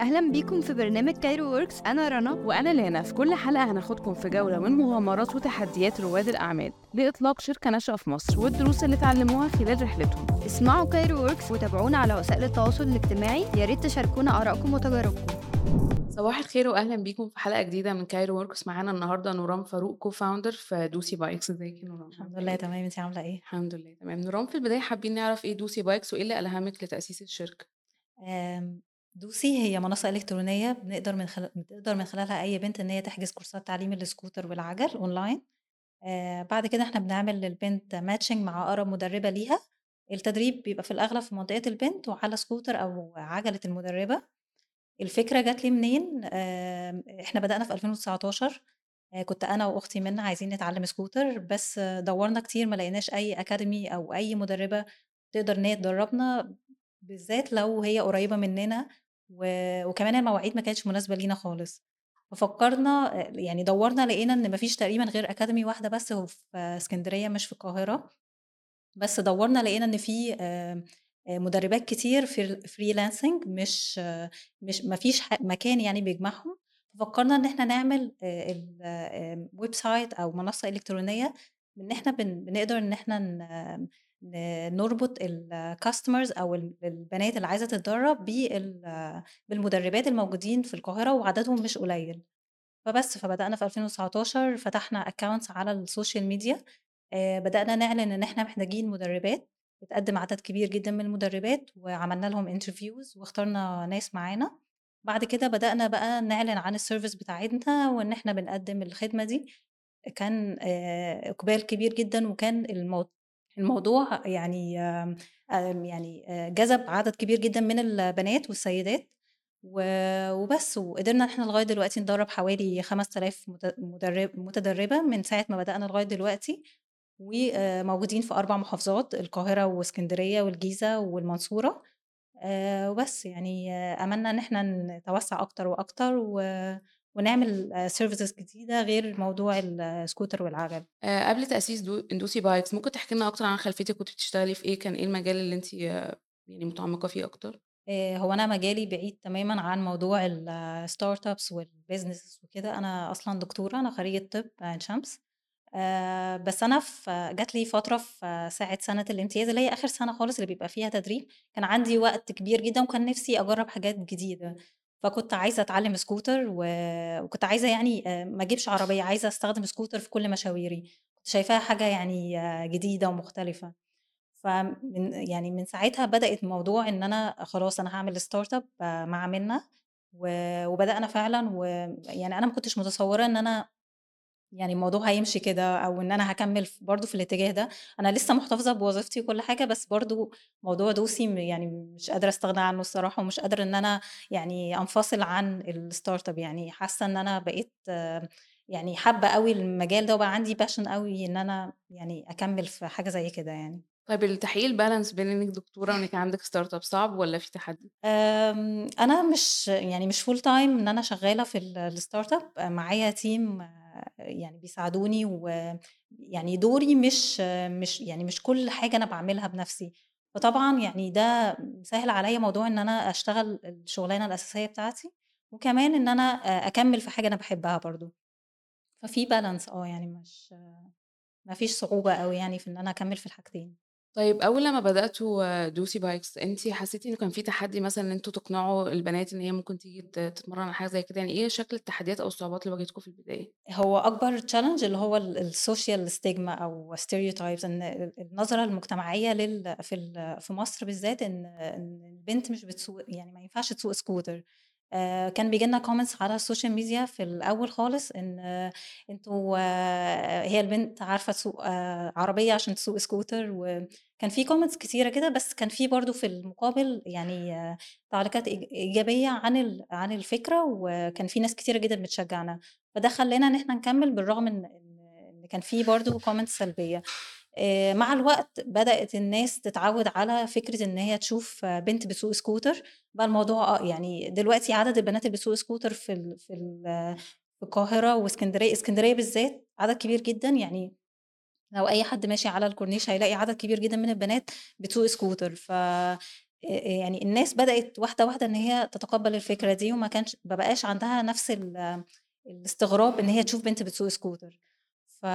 أهلا بيكم في برنامج Cairo Works أنا رنا. وأنا لانا في كل حلقة هناخدكم في جولة من مغامرات وتحديات رواد الأعمال لإطلاق شركة ناشئة في مصر والدروس اللي اتعلموها خلال رحلتهم. اسمعوا Cairo Works وتابعونا على وسائل التواصل الاجتماعي. يا ريت تشاركونا آرائكم وتجاربكم. صباح الخير وأهلا بيكم في حلقة جديدة من Cairo Works معانا النهاردة نوران فاروق co-founder في Dosy Bikes ازيك يا نوران الحمد لله تمام. انت عاملة إيه؟ الحمد لله تمام. نوران في البداية حابين نعرف إيه Dosy Bikes وإيه اللي ألهمك لتأسيس الشركة؟ آم، Dosy هي منصة إلكترونية بنقدر من خلال بتقدر من خلالها أي بنت إن هي تحجز كورسات تعليم السكوتر والعجل أونلاين. آه بعد كده إحنا بنعمل للبنت matching مع أقرب مدربة ليها. التدريب بيبقى في الأغلب في منطقة البنت وعلى سكوتر أو عجلة المدربة. الفكرة جات لي منين؟ آم، إحنا بدأنا في 2019 آه، كنت أنا وأختي منى عايزين نتعلم سكوتر بس آه، دورنا كتير ما لقيناش أي academy أو أي مدربة تقدر إن هي تدربنا. بالذات لو هي قريبة مننا و... وكمان المواعيد ما كانتش مناسبة لينا خالص. ففكرنا آه، يعني دورنا لقينا إن مفيش تقريبا غير academy واحدة بس في اسكندرية مش في القاهرة. بس دورنا لقينا إن في آه، آه، مدربات كتير في freelancing مش آه، مش ما فيش مكان يعني بيجمعهم. ففكرنا إن إحنا نعمل website أو منصة إلكترونية إن إحنا بن- بنقدر إن إحنا نربط ال customers أو ال- البنات اللي عايزة تتدرب بال- بالمدربات الموجودين في القاهرة وعددهم مش قليل. فبس فبدأنا في 2019 فتحنا accounts على ال social media. بدأنا نعلن إن إحنا محتاجين مدربات. اتقدم عدد كبير جدا من المدربات وعملنا لهم interviews واخترنا ناس معانا. بعد كده بدأنا بقى نعلن عن ال service بتاعتنا وإن إحنا بنقدم الخدمة دي. كان إقبال كبير جدا وكان الموضوع يعني آم، آم، يعني آه، جذب عدد كبير جدا من البنات والسيدات وبس وقدرنا إحنا لغاية دلوقتي ندرب حوالي 5000 مت- مدرب متدربة من ساعة ما بدأنا لغاية دلوقتي وموجودين في أربع محافظات القاهرة واسكندرية والجيزة والمنصورة آه، وبس يعني آه، أملنا إن إحنا نتوسع أكتر وأكتر و- ونعمل services جديدة غير موضوع السكوتر والعجل. آه قبل تأسيس دو... Dosy Bikes ممكن تحكي لنا أكتر عن خلفيتك كنت بتشتغلي في إيه؟ كان إيه المجال اللي أنت آه، يعني متعمقة فيه أكتر؟ آه، هو أنا مجالي بعيد تماما عن موضوع ال startups وال business وكده. أنا أصلا دكتورة أنا خريجة طب عين شمس. آه، بس أنا في جات لي فترة في ساعة سنة الامتياز اللي هي آخر سنة خالص اللي بيبقى فيها تدريب. كان عندي وقت كبير جدا وكان نفسي أجرب حاجات جديدة. فكنت عايزة أتعلم سكوتر و- وكنت عايزة يعني آه، ما أجيبش عربية عايزة أستخدم سكوتر في كل مشاويري. كنت شايفاها حاجة يعني آه، جديدة ومختلفة. فمن يعني من ساعتها بدأت موضوع إن أنا خلاص أنا هاعمل startup مع منة و- وبدأنا فعلا ويعني أنا ما كنتش متصورة إن أنا يعني الموضوع هيمشي كده أو إن أنا هكمل برضه في الاتجاه ده. أنا لسه محتفظة بوظيفتي وكل حاجة بس برضه موضوع Dosy يعني مش قادرة أستغنى عنه الصراحة ومش قادرة إن أنا يعني أنفصل عن ال startup يعني حاسة إن أنا بقيت يعني حابة قوي المجال ده وبقى عندي passion قوي إن أنا يعني أكمل في حاجة زي كده يعني. طيب تحقيق ال balance بين إنك دكتورة وإنك عندك startup صعب ولا في تحدي؟ آمم، أنا مش يعني مش full time إن أنا شغّالة في ال ال startup معايا team يعني بيساعدوني ويعني دوري مش مش يعني مش كل حاجة أنا باعملها بنَفْسي، فطبعًا يعني ده مسهِّل عليّا موضوع إن أنا أشتغل الشغلانة الأساسية بتاعتي، وكمان إن أنا أ أكمّل في حاجة أنا باحبها برضه، ففي balance آه، يعني مش ما فيش صعوبة أوي يعني في إن أنا أكمّل في الحاجتين. طيب أول لما بدأتوا دوسي بايكس انت حسيتي إنه كان في تحدي مثلا إن أنتوا تقنعوا البنات إن هي ممكن تيجي تتمرن على حاجة زي كده يعني إيه شكل التحديات أو الصعوبات اللي واجهتكم في البداية؟ هو أكبر challenge اللي هو ال الsocial stigma أو stereotypes إن ال النظرة المجتمعية لل في في مصر بالذات إن إن البنت مش بتسوق يعني ما ينفعش تسوق scooter آآ كان بييجي لنا comments على ال social media في الأول خالص إن أنتم هي البنت عارفة تسوق آآ عربية عشان تسوق scooter وكان في comments كتيرة كده، بس كان في برضه في المقابل يعني آه، تعليقات إيج إيجابية عن عن الفكرة، وكان في ناس كتيرة جدًا بتشجعنا. فده خلّانا إن إحنا نكمّل بالرغم إن كان في برضه comments سلبية. آآ مع الوقت بدأت الناس تتعوّد على فكرة إن هي تشوف آه، بنت بتسوق scooter، بقى الموضوع آه، يعني دلوقتي عدد البنات اللي بتسوق scooter في ال في ال في القاهرة وإسكندرية، إسكندرية بالذات عدد كبير جدًا، يعني لو أي حد ماشي على الكورنيش هيلاقي عدد كبير جدًا من البنات بتسوق scooter ف آآ يعني الناس بدأت واحدة، واحدة إن هي تتقبّل الفكرة دي وما كانش ما بقاش عندها نفس ال الاستغراب إن هي تشوف بنت بتسوق سكوتر. ف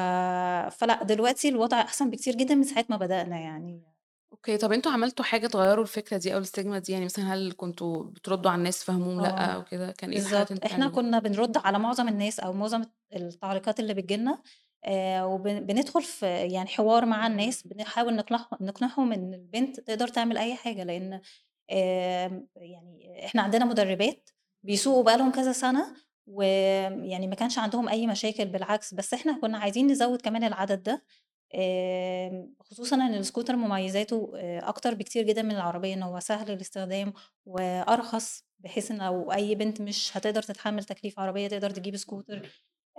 فلأ، دلوقتي الوضع أحسن بكتير جدًا من ساعة ما بدأنا يعني. okay، طَب أنتم عملتوا حاجة تغيّروا الفكرة دي أو ال stigma دي؟ يعني مثلًا هل كنتم بتردّوا على الناس تفهّموهم لأ آه، أو كده، كان إيه الحاجات اللي بالضبط. أنتم إحنا بتعملوها؟ كُنّا بنرُد على معظم الناس أو معظم التعليقات اللي بتيجي لنا آآ وبن بندخل في يعني حوار مع الناس، بنحاول نقنعه نقنعهم إن البنت تقدر تعمل أي حاجة، لإن آمم يعني إحنا عندنا مُدرّبات بيسوقوا بقى لهم كذا سَنة، ويعني ما كانش عندهم أي مشاكل بالعكس، بس إحنا كُنّا عايزين نزوّد كمان العدد ده، آمم خصوصًا إن السكوتر مميزاته آآ أكتر بكتير جدًا من العربية، إن هو سهل الاستخدام وأرخص، بحيث إن لو أي بنت مش هتقدر تتحمّل تكليف عربية تقدر تجيب سكوتر.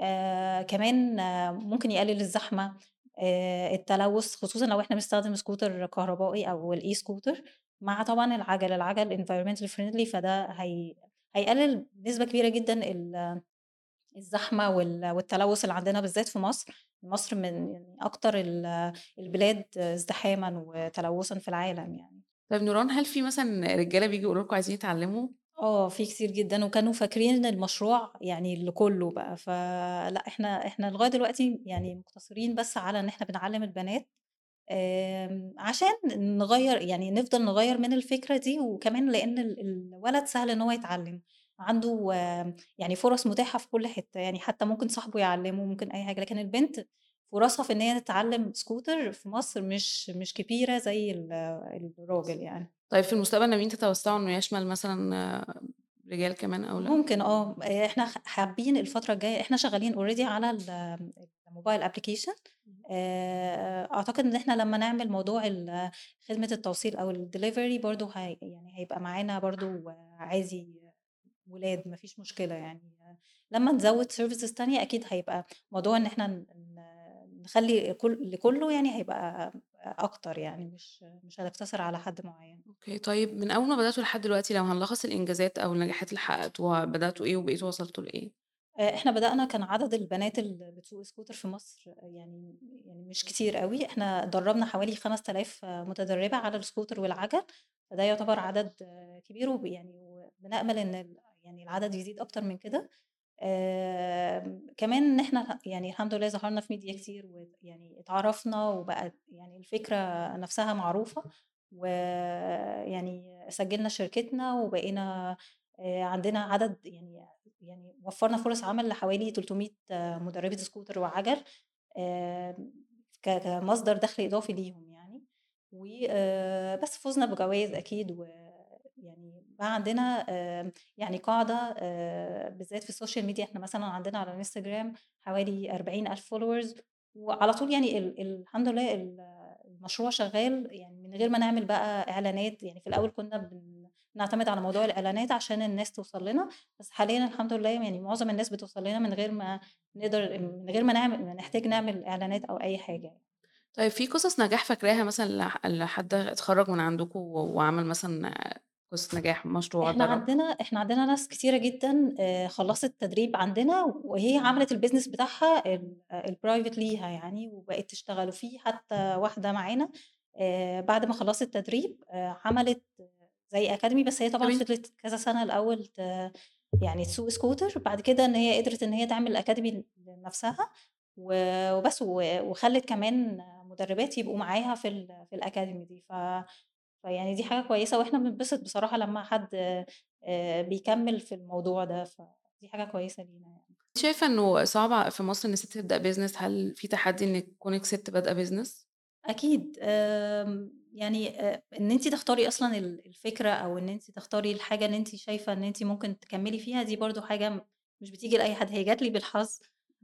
آآ كمان آه، ممكن يقلل الزحمة، آآ التلوث، خصوصًا لو إحنا بنستخدم سكوتر كهربائي أو ال e-scooter، مع طبعًا العَجَل، العَجَل environmental friendly فده هيقلل بنسبة كبيرة جدًا ال الزحمة وال والتلوث اللي عندنا بالذات في مصر، مصر من يعني أكتر ال البلاد ازدحامًا وتلوثًا في العالم يعني. طيب نوران، هل في مثلًا رجالة بييجوا يقولوا لكم عايزين يتعلّموا؟ آه، في كتير جدًا، وكانوا فاكرين المشروع يعني لكُلّه بقى، فلأ إحنا إحنا لغاية دلوقتي يعني مقتصرين بس على إن إحنا بنعلّم البنات، آمم، عشان نغيّر يعني نفضل نغيّر من الفكرة دي، وكمان لإن ال الولد سهل إن هو يتعلّم، عنده يعني فرص متاحة في كل حتة، يعني حتى ممكن صاحبه يعلّمه، ممكن أي حاجة، لكن البنت فرصها في إن هي تتعلّم سكوتر في مصر مش مش كبيرة زي ال الراجل يعني. طيب في المستقبل ناويين تتوسّعوا إنه يشمل مثلًا رجال كمان أو لأ؟ ممكن آه، إحنا حابين الفترة الجاية إحنا شغالين already على ال الmobile application أعتقد إن إحنا لمّا نعمل موضوع ال خدمة التوصيل أو الdelivery برضه هي يعني هيبقى معانا برضه عادي ولاد ما فيش مشكلة يعني، لمّا نزوّد services تانية أكيد هيبقى موضوع إن إحنا ن ن نخلّي كل لكُلّه يعني هيبقى أكتر يعني مش مش هنقتصر على حد معيّن. أوكي، طيب من أول ما بدأتوا لحد دلوقتي لو هنلخّص الإنجازات أو النجاحات اللي حققتوها، بدأتوا إيه وبقيتوا وصلتوا لإيه؟ آآ إحنا بدأنا كان عدد البنات اللي بتسوق سكوتر في مصر يعني يعني مش كتير أوي، إحنا درّبنا حوالي 5000 متدربة على السكوتر والعَجَل، فده يعتبر عدد آه، كبير وب يعني وبنأمل ال يعني العدد يزيد أكتر من كده. كمان إن إحنا يعني الحمد لله ظهرنا في ميديا كتير ويعني اتعرفنا وبقت يعني الفكرة نفسها معروفة، ويعني سجّلنا شركتنا وبقينا آآ عندنا عدد يعني يعني وفّرنا فرص عمل لحوالي 300 مدربة سكوتر وعَجَل كمصدر دخل إضافي ليهم يعني، و آآ بس فُزنا بجوايز أكيد ويعني بقى عندنا يعني قاعدة آآ بالذات في السوشيال ميديا. إحنا مثلًا عندنا على الإنستجرام حوالي 40.000 followers وعلى طول يعني ال ال الحمد لله ال المشروع شغال يعني من غير ما نعمل بقى إعلانات، يعني في الأول كنا بن بنعتمد على موضوع الإعلانات عشان الناس توصل لنا، بس حاليًا الحمد لله يعني معظم الناس بتوصل لنا من غير ما نقدر من غير ما نعمل نحتاج نعمل إعلانات أو أي حاجة يعني. طيب في قصص نجاح فاكراها مثلًا لح لحد اتخرّج من عندكم وعمل مثلًا قصة نجاح، مشروع إحنا ضرب؟ عندنا إحنا عندنا ناس كتيرة جدًا آآ خلّصت تدريب عندنا وهي عملت الbusiness بتاعها ال الprivate ليها يعني وبقت تشتغل، وفي حتى واحدة معانا آآ بعد ما خلّصت تدريب آآ عملت زي academy بس هي طب طبعًا فضلت كذا سنة الأول ت يعني تسوق scooter بعد كده إن هي قدرت إن هي تعمل academy لنفسها وبس وخلّت كمان مدربات يبقوا معاها في ال في الacademy دي ف فيعني دي حاجة كويسة وإحنا بنتبسط بصراحة لمّا حد آآ بيكمّل في الموضوع ده، فدي حاجة كويسة لينا يعني. شايفة إنه صعب في مصر إن الست تبدأ business هل في تحدي إنِّك كونِك ست business؟ أكيد آمم يعني آآ إن أنتِ تختاري أصلًا ال الفكرة أو إن أنتِ تختاري الحاجة اللي أنتِ شايفة إن أنتِ ممكن تكمّلي فيها، دي برضه حاجة م مش بتيجي لأي حد، هي جات لي بالحظ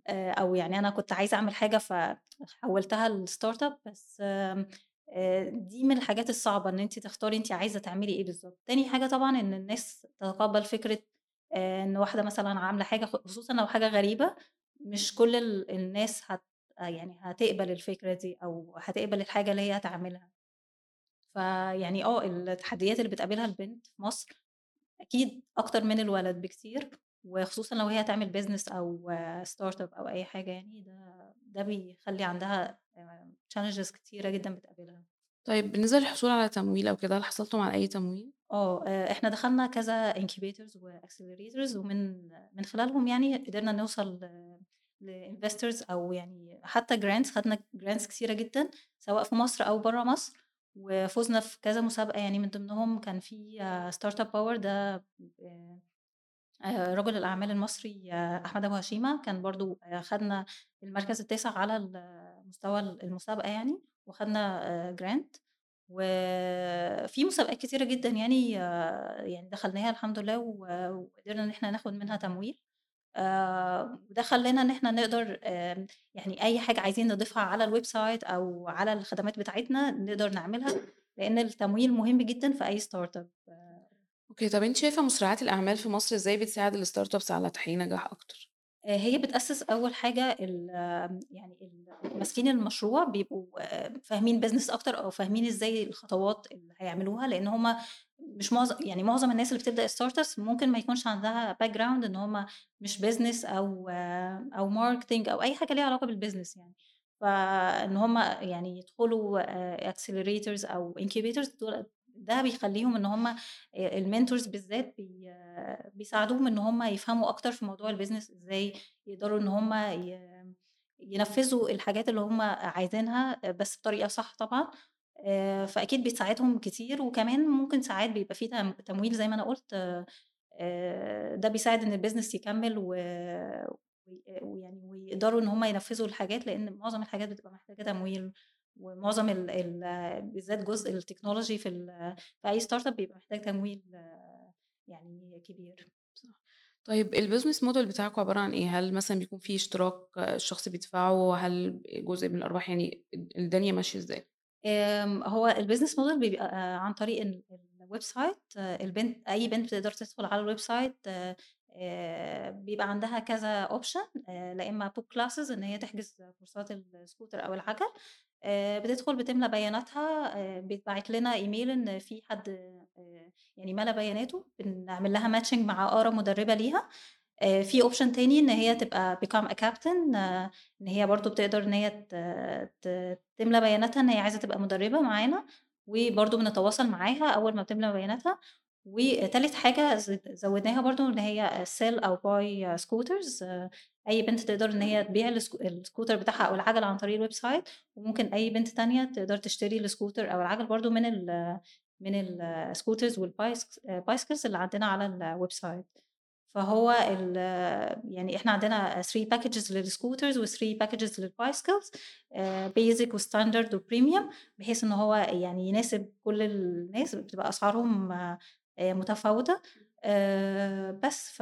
آآ أو يعني أنا كنت عايزة أعمل حاجة فحوّلتها لstartup بس آمم آآ دي من الحاجات الصعبة إن أنتِ تختاري أنتِ عايزة تعملي إيه بالضبط. تاني حاجة طبعًا إن الناس تتقبّل فكرة آآ إن واحدة مثلًا عاملة حاجة خ خصوصًا لو حاجة غريبة، مش كل ال الناس هت يعني هتقبل الفكرة دي أو هتقبل الحاجة اللي هي هتعملها. فيعني آه، التحديات اللي بتقابلها البنت في مصر أكيد أكتر من الولد بكتير، وخصوصًا لو هي هتعمل business أو startup أو أي حاجة يعني، ده ده بيخلّي عندها آآ challenges كتيرة جدًا بتقابلها. طيب بالنسبة للحصول على تمويل أو كده، هل حصلتم على أي تمويل؟ آه، آآ إحنا دخلنا كذا incubators وaccelerators ومن من خلالهم يعني قدرنا نوصل لinvestors أو يعني حتى grants خدنا grants كتيرة جدًا، سواء في مصر أو برّه مصر، وفُزنا في كذا مسابقة يعني من ضمنهم كان في startup power ده آآ آآ رجل الأعمال المصري أحمد أبو هشيمة، كان برضه آآ خدنا المركز التاسع على مستوى ال المسابقة يعني، وخدنا grant. وفي مسابقات كتيرة جدًا يعني يعني دخلناها الحمد لله وقدرنا إن إحنا ناخد منها تمويل، آآ وده خلّانا إن إحنا نقدر يعني أي حاجة عايزين نضيفها على الwebsite أو على الخدمات بتاعتنا نقدر نعملها، لإن التمويل مهم جدًا في أي startup. أوكي، طب أنتِ شايفة مسرعات الأعمال في مصر إزاي بتساعد الstartups على تحقيق نجاح أكتر؟ هي بتأسس أول حاجة ال يعني ال ماسكين المشروع بيبقوا فاهمين business أكتر أو فاهمين إزاي الخطوات اللي هيعملوها، لإن هُم مش معظ يعني معظم الناس اللي بتبدأ startups ممكن ما يكونش عندها background إن هُم مش business أو أو marketing أو أي حاجة ليها علاقة بالbusiness يعني، فإن هُم يعني يدخلوا accelerators أو incubators دول ده بيخلّيهم إن هُم الmentors بالذات بي بيساعدوهم إن هُم يفهموا أكتر في موضوع الbusiness إزاي يقدروا إن هُم ينفذوا الحاجات اللي هُم عايزينها بس بطريقة صح طبعًا، آآ فأكيد بتساعدهم كتير، وكمان ممكن ساعات بيبقى في تم تمويل زي ما أنا قُلت ده بيساعد إن الbusiness يكمّل و ويعني ويقدروا إن هُم ينفذوا الحاجات، لإن معظم الحاجات بتبقى محتاجة تمويل، ومعظم ال ال بالذات جزء التكنولوجي في ال في أي startup بيبقى محتاج تمويل يعني كبير. طيب الbusiness model بتاعكم عبارة عن إيه؟ هل مثلًا بيكون في اشتراك الشخص بيدفعه، هل جزء من الأرباح يعني الدنيا ماشية إزاي؟ آمم هو الbusiness model بيبقى عن طريق ال الwebsite البنت أي بنت بتقدر تدخل على الwebsite آآ بيبقى عندها كذا option آآ لا إما book classes إن هي تحجز كورسات السكوتر أو العجل، آآ بتدخل بتملى بياناتها آآ بيتبعت لنا إيميل إن في حد آآ يعني ملا بياناته، بنعمل لها matching مع أقرب مدربة ليها، في option تاني إن هي تبقى become a captain إن هي برضه بتقدر إن هي تملى بياناتها إن هي عايزة تبقى مدربة معانا، وبرضه بنتواصل معاها أول ما بتملى بياناتها، وتالت حاجة زوّدناها برضه إن هي sell أو buy scooters أي بنت تقدر إن هي تبيع السك السكوتر بتاعها أو العجلة عن طريق الwebsite وممكن أي بنت تانية تقدر تشتري السكوتر أو العجل برضه من ال من الscooters وال bicyc bicycles اللي عندنا على الwebsite. فهو ال يعني إحنا عندنا 3 packages للscooters و3 packages للbicycles آآ basic وstandard وpremium بحيث إن هو يعني يناسب كل الناس، بتبقى أسعارهم آآ آآ بس ف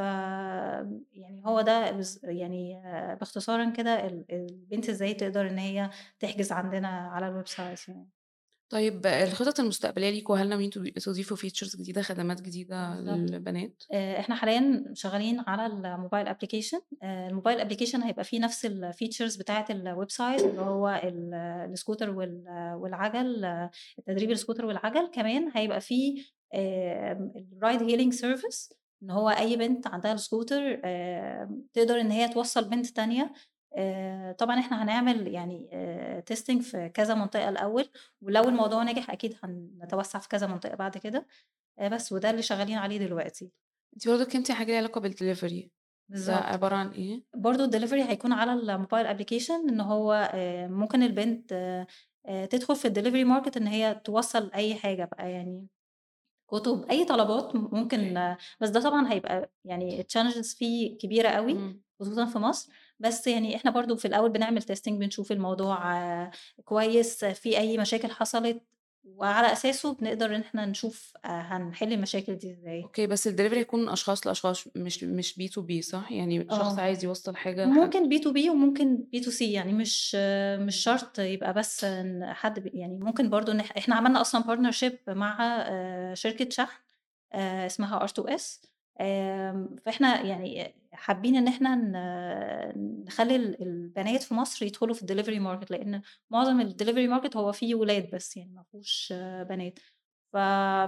يعني هو ده يعني باختصارًا كده ال البنت إزاي تقدر إن هي تحجز عندنا على الwebsite يعني. طيب الخطط المستقبلية ليكم هل ناويين تض تضيفوا features جديدة، خدمات جديدة. للبنات؟ آآ إحنا حاليًا شغالين على application آآ الmobile application هيبقى فيه نفس الfeatures بتاعة الwebsite اللي هو ال السكوتر وال والعجل تدريب السكوتر والعجل، كمان هيبقى فيه آمم الride hailing service إن هو أي بنت عندها السكوتر آآ تقدر إن هي توصّل بنت تانية آآ طبعًا إحنا هنعمل يعني آآ testing في كذا منطقة الأول، ولو الموضوع نجح أكيد هنتوسّع في كذا منطقة بعد كده، آآ بس وده اللي شغالين عليه دلوقتي. أنتِ برضه عن حاجة ليها علاقة بالdelivery ده بالضبط. عبارة عن إيه؟ برضه الdelivery هيكون على الmobile application إن هو ممكن البنت تدخل في الdelivery market إن هي توصّل أي حاجة بقى يعني كُتب، أي طلبات ممكن بس ده طبعًا هيبقى يعني الchallenges فيه كبيرة أوي إمم. خصوصًا في مصر، بس يعني إحنا برضه في الأول بنعمل testing بنشوف الموضوع كويس، في أي مشاكل حصلت، وعلى أساسه بنقدر إن إحنا نشوف آآ هنحل المشاكل دي إزاي. أوكي، بس الdelivery هيكون من أشخاص لأشخاص مش مش B2B صح؟ يعني شخص آه. عايز يوصّل لحد ممكن B2B وممكن B2C يعني مش مش شرط يبقى بس حد يعني ممكن برضه إن إح إحنا عملنا أصلًا partnership مع آآ شركة شحن اسمها R2S آمم فإحنا يعني حابين إن إحنا ن نخلّي ال البنات في مصر يدخلوا في الdelivery market لإن معظم الdelivery market هو فيه ولاد بس يعني ما فيهوش بنات، ف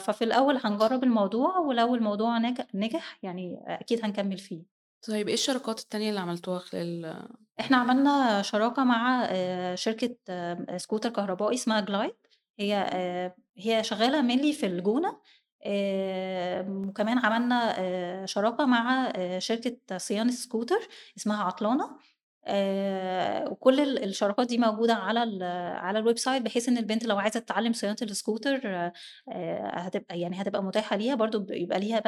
ففي الأول هنجرّب الموضوع ولو الموضوع نج نجح يعني أكيد هنكمّل فيه. طيب إيه الشراكات التانية اللي عملتوها خلال إحنا عملنا شراكة مع آآ شركة سكوتر كهربائي اسمها Glide. هي آآ هي شغّالة mainly في الجونة. وكمان عملنا آآ شراكة مع آآ شركة صيانة scooter اسمها عطلانة. آآ وكل ال الشراكات دي موجودة على ال على الwebsite بحيث إن البنت لو عايزة تتعلّم صيانة آآ هتبقى يعني هتبقى متاحة ليها برضه بيبقى ليها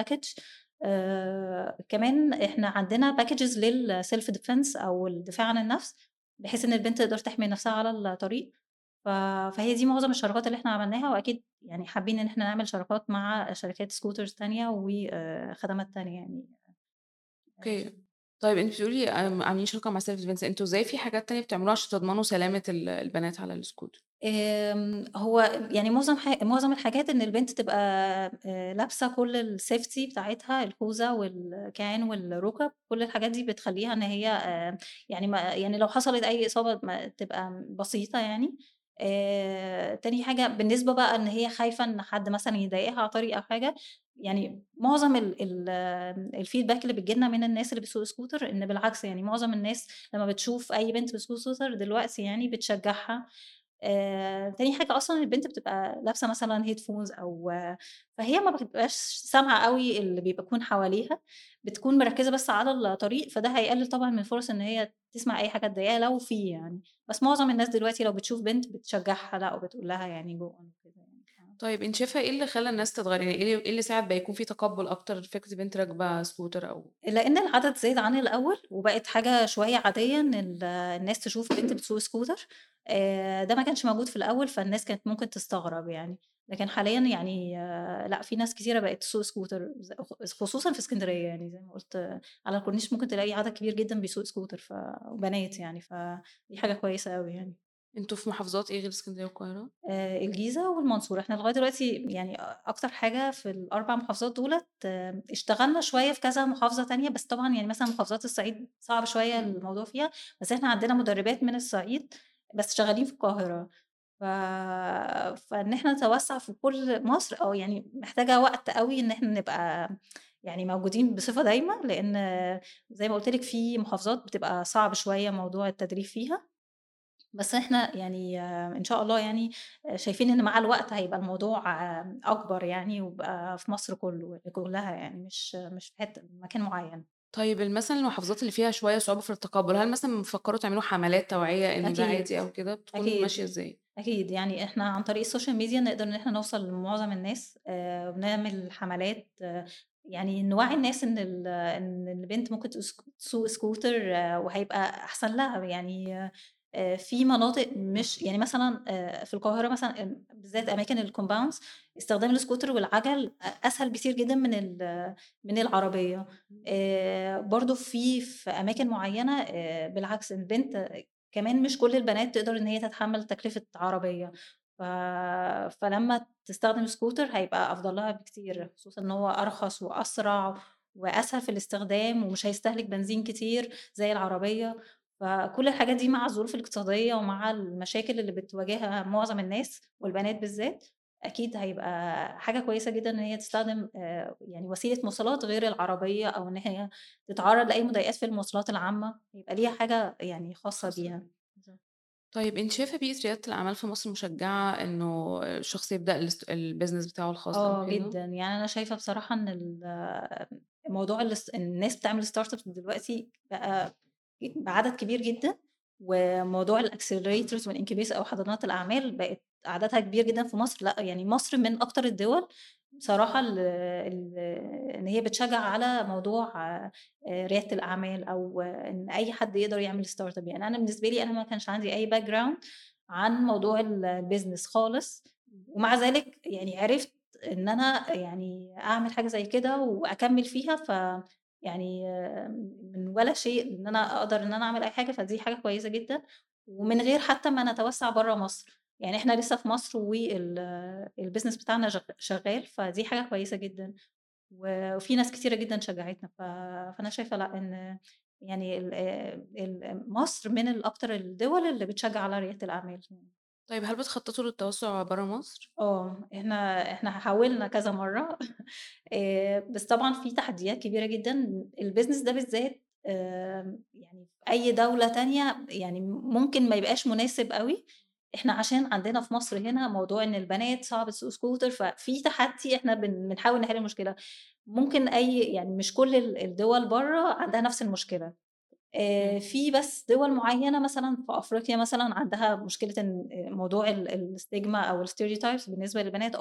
آآ كمان إحنا عندنا packages للself defense أو الدفاع عن النفس، بحيث إن البنت تقدر تحمي نفسها على الطريق، ف فهي دي معظم الشراكات اللي إحنا عملناها وأكيد يعني حابين إن إحنا نعمل شراكات مع شركات scooters تانية وآآ خدمات تانية يعني. Okay. طيب أنتِ بتقولي عاملين شراكة مع self defense أنتم إزاي في حاجات تانية بتعملوها عشان تضمنوا سلامة ال البنات على السكوتر؟ هو يعني معظم معظم الحاجات إن البنت تبقى آآ لابسة كل الsafety بتاعتها الخوذة والكوع والرُكَب، كل الحاجات دي بتخلّيها إن هي يعني ما يعني لو حصلت أي إصابة ما تبقى بسيطة يعني. تاني حاجة بالنسبة بقى إن هي خايفة إن حد مثلًا يضايقها على أو حاجة، يعني معظم ال ال الfeedback اللي بتيجي لنا من الناس اللي بتسوق scooter إن بالعكس يعني معظم الناس لمّا بتشوف أي بنت بتسوق scooter دلوقتي يعني بتشجّعها. آآ تاني حاجة أصلًا البنت بتبقى لابسة مثلًا headphones أو فهي ما بتبقاش سامعة أوي اللي بيكون حواليها، بتكون مركّزة بس على الطريق، فده هيقلل طبعًا من فرص إن هي تسمع أي حاجة تضايقها لو في يعني. بس معظم الناس دلوقتي لو بتشوف بنت بتشجّعها لأ وبتقول لها يعني go on وكده يعني طيب أنتِ شايفة إيه اللي خلّى الناس تتغيّر؟ يعني إيه إيه اللي ساعد بقى يكون في تقبُّل أكتر لفكرة بنت راكبة scooter أو لإن العدد زاد عن الأول وبقت حاجة شوية عادية إن ال الناس تشوف بنت بتسوق scooter آآ ده ما كانش موجود في الأول، فالناس كانت ممكن تستغرب يعني. لكن حاليًا يعني لأ في ناس كتيرة بقت تسوق خ خصوصًا في إسكندرية يعني زي ما قُلت على الكورنيش ممكن تلاقي عدد كبير جدًا بيسوق ف وبنات يعني، فدي حاجة كويسة أوي يعني. أنتم في محافظات إيه غير إسكندرية والقاهرة؟ آآ الجيزة والمنصورة، إحنا لغاية دلوقتي يعني أ أكتر حاجة في ال4 محافظات دُولة اشتغلنا شوية في كذا محافظة تانية، بس طبعًا يعني مثلًا محافظات الصعيد صعب إمم. الموضوع فيها، بس إحنا عندنا مُدرّبات من الصعيد بس شغالين في القاهرة. ف فإن إحنا نتوسّع في كل مصر آه، يعني محتاجة وقت أوي إن إحنا نبقى يعني موجودين بصفة دايمة، لإن زي ما قُلت لِك في محافظات بتبقى صعب شوية موضوع التدريب فيها. بس إحنا يعني إن شاء الله يعني شايفين إن مع الوقت هيبقى الموضوع أكبر يعني ويبقى في مصر كُلّه كُلّها يعني مش مش في حتّة مكان معيّن. طيب مثلًا المحافظات اللي فيها شوية صعوبة في التقبُّل، هل مثلًا بتفكّروا تعملوا حملات توعية إن ده عادي أو كده، بتكون أكيد، ماشية إزاي؟ أكيد. يعني إحنا عن طريق السوشيال ميديا نقدر إن إحنا نوصل لمعظم الناس آآ بنعمل حملات يعني نوعّي الناس إن ال إن البنت ممكن تسوق scooter وهيبقى أحسن لها. يعني آآ في مناطق مش يعني مثلًا آآ في القاهرة مثلًا بالذات أماكن الcompounds استخدام الscooter والعَجَل أ أسهل بكتير جدًا من من العربية. آآ برضه في في أماكن معيّنة آآ بالعكس البنت كمان مش كل البنات تقدر إن هي تتحمّل تكلفة عربية، ف فلمّا تستخدم scooter هيبقى أفضل لها بكتير، خصوصًا إن هو أرخص وأسرع وأسهل في الاستخدام ومش هيستهلك بنزين كتير زي العربية. فكل الحاجات دي مع الظروف الاقتصادية ومع المشاكل اللي بتواجهها معظم الناس والبنات بالذات، أكيد هيبقى حاجة كويسة جدًا إن هي تستخدم آآ يعني وسيلة مواصلات غير العربية أو إن هي تتعرّض لأي مضايقات في المواصلات العامة، يبقى ليها حاجة يعني خاصة خاصة بيها. طيب أنتِ شايفة بيئة ريادة الأعمال في مصر مشجّعة إنه الشخص الاست الbusiness بتاعه الخاص آه كده؟ جدًا. يعني أنا شايفة بصراحة إن ال موضوع الناس بتعمل startups دلوقتي بقى بعدد كبير جدًا وموضوع الaccelerators والincubator أو حضانات الأعمال بقت عددها كبير جدًا في مصر، لأ يعني مصر من أكتر الدول ال إن هي بتشجّع على موضوع آآ ريادة الأعمال أو إن أي حد يقدر يعمل startup. يعني أنا بالنسبة لي أنا ما كانش عندي أي background عن موضوع ال الbusiness خالص، ومع ذلك يعني عرفت إن أنا يعني أعمل حاجة زي كده وأكمّل فيها، ف يعني من ولا شيء إن أنا أقدر إن أنا أعمل أي حاجة، فدي حاجة كويسة جدًا ومن غير حتى ما نتوسّع برّه مصر. يعني إحنا لسه في مصر وال الbusiness بتاعنا شغ شغّال، فدي حاجة كويسة جدًا. وفي ناس كتيرة جدًا شجّعتنا، ف فأنا شايفة لأ إن يعني ال مصر من الأكتر الدول اللي بتشجّع على ريادة الأعمال. طيب هل بتخطّطوا للتوسُّع برّه مصر؟ آه. إحنا إحنا حاولنا كذا مرّة بس طبعًا في تحديات كبيرة جدًا. الbusiness ده بالذات آمم يعني أي دولة تانية يعني ممكن ما يبقاش مناسب أوي، إحنا عشان عندنا في مصر هنا موضوع إن البنات صعب تسوق سكوتر، ففي تحدي إحنا بن بنحاول نحل المشكلة. ممكن أي يعني مش كل ال الدول برّه عندها نفس المشكلة. إمم. في بس دول معيّنة مثلًا في أفريقيا مثلًا عندها مشكلة إن آآ موضوع ال الstigma أو الstereotypes بالنسبة للبنات.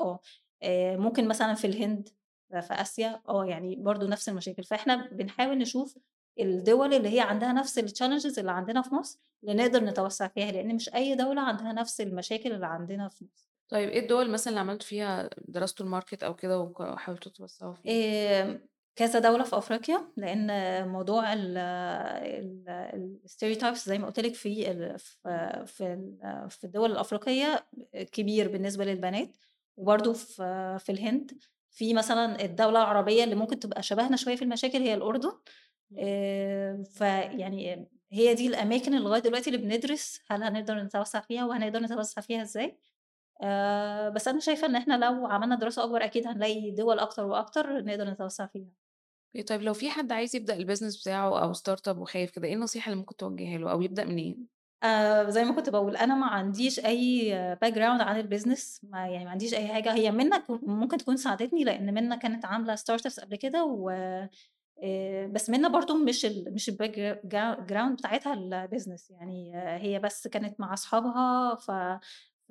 آآ ممكن مثلًا في الهند، في آسيا، آه، يعني برضه نفس المشاكل. فإحنا بنحاول نشوف الدول اللي هي عندها نفس الchallenges اللي عندنا في مصر، اللي نقدر نتوسّع فيها، لإن مش أي دولة عندها نفس المشاكل اللي عندنا في مصر. طيب إيه الدول مثلًا اللي عملتوا فيها درستوا الmarket أو كده وحاولتوا توسّعوا فيه؟ آمم كذا دولة في أفريقيا، لإن موضوع ال ال الstereotypes زي ما قُلت لِك في ال في في الدول الأفريقية كبير بالنسبة للبنات، وبرضه في في الهند. في مثلًا الدولة العربية اللي ممكن تبقى شبهنا شوية في المشاكل هي الأردن. آآ فيعني هي دي الأماكن اللي لغاية دلوقتي اللي بندرس هل هنقدر نتوسّع فيها وهنقدر نتوسّع فيها إزاي. آآ بس أنا شايفة إن إحنا لو عملنا دراسة أكبر أكيد هنلاقي دول أكتر وأكتر نقدر نتوسّع فيها. أوكي، طيب لو في حد عايز يبدأ الbusiness بتاعه أو startup وخايف كده، إيه النصيحة اللي ممكن توجّهيها له أو يبدأ منين؟ آآ زي ما كنت باقول، أنا ما عنديش أي background عن الbusiness ما يعني ما عنديش أي حاجة، هي مِنّة ك ممكن تكون ساعدتني لإن مِنّة كانت عاملة startups قبل كده و آآ بس مِنّة برضه مش ال مش جا ground بتاعتها الbusiness يعني هي بس كانت مع أصحابها ف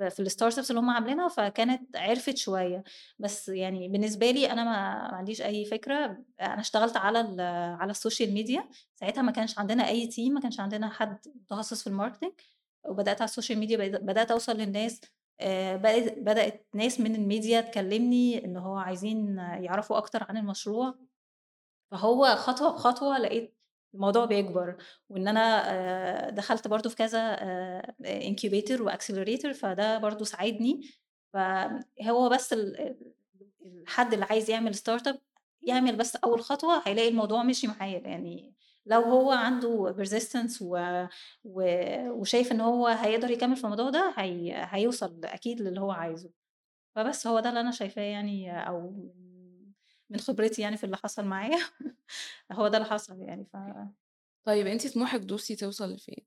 في الstartups اللي هم عاملينها، فكانت عرفت شوية. بس يعني بالنسبة لي أنا ما عنديش أي فكرة، أنا اشتغلت على على السوشيال ميديا، ساعتها ما كانش عندنا أي team ما كانش عندنا حد متخصص في الmarketing وبدأت على السوشيال ميديا بد بدأت أوصل للناس، بقت بدأت ناس من الميديا تكلمني إن هو عايزين يعرفوا أكتر عن المشروع. فهو خطوة بخطوة لقيت الموضوع بيكبر، وإن أنا آآ دخلت برضه في كذا آآ incubator وaccelerator فده برضه ساعدني. فهو بس ال ال الحد اللي عايز يعمل startup يعمل بس أول خطوة هيلاقي الموضوع مشي معاه، يعني لو هو عنده persistence و و وشايف إن هو هيقدر يكمّل في الموضوع ده هي هيوصل أكيد للي هو عايزه. فبس هو ده اللي أنا شايفاه يعني أو من خبرتي يعني في اللي حصل معايا هو ده اللي حصل يعني ف طيب أنتِ طموحِك دوسي توصل لفين؟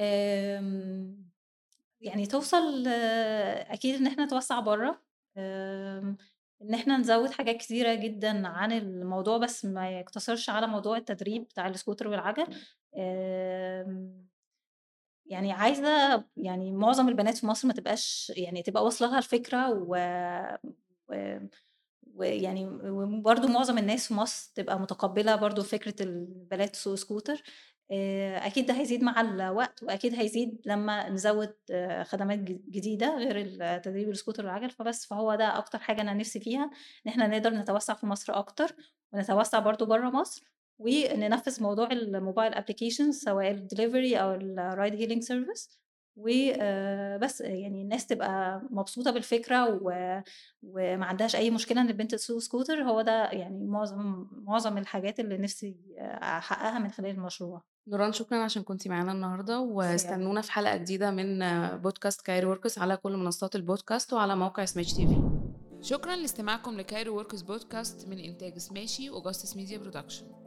آمم يعني توصل أكيد إن إحنا نتوسّع برّه، آمم إن إحنا نزوّد حاجات كتيرة جدًا عن الموضوع بس ما يقتصرش على موضوع التدريب بتاع السكوتر والعَجَل. آمم يعني عايزة يعني معظم البنات في مصر ما تبقاش يعني تبقى واصلة لها الفكرة و و ويعني وبرضه معظم الناس في مصر تبقى متقبّلة برضه فكرة البنات تسوق سكوتر. آآ أكيد ده هيزيد مع الوقت وأكيد هيزيد لمّا نزوّد خدمات ج جديدة غير تدريب السكوتر والعَجَل، فبس، فهو ده أكتر حاجة أنا نِفْسي فيها، إن إحنا نقدر نتوسّع في مصر أكتر ونتوسّع برضه برّه مصر وننفّذ موضوع الmobile applications سواء الdelivery أو الride hailing service وآآ بس، يعني الناس تبقى مبسوطة بالفكرة و وما عندهاش أي مشكلة إن البنت تسوق سكوتر، هو ده يعني معظم معظم الحاجات اللي نِفْسي أحققها من خلال المشروع. نوران شكرًا عشان كنتِ معانا النهارده،. واستنونا في حلقة جديدة من بودكاست كايرو وركس على كل منصات البودكاست وعلى موقع سماشي TV. شكرًا لاستماعكم لكايرو وركس بودكاست من إنتاج سماشي وجاستس ميديا برودكشن.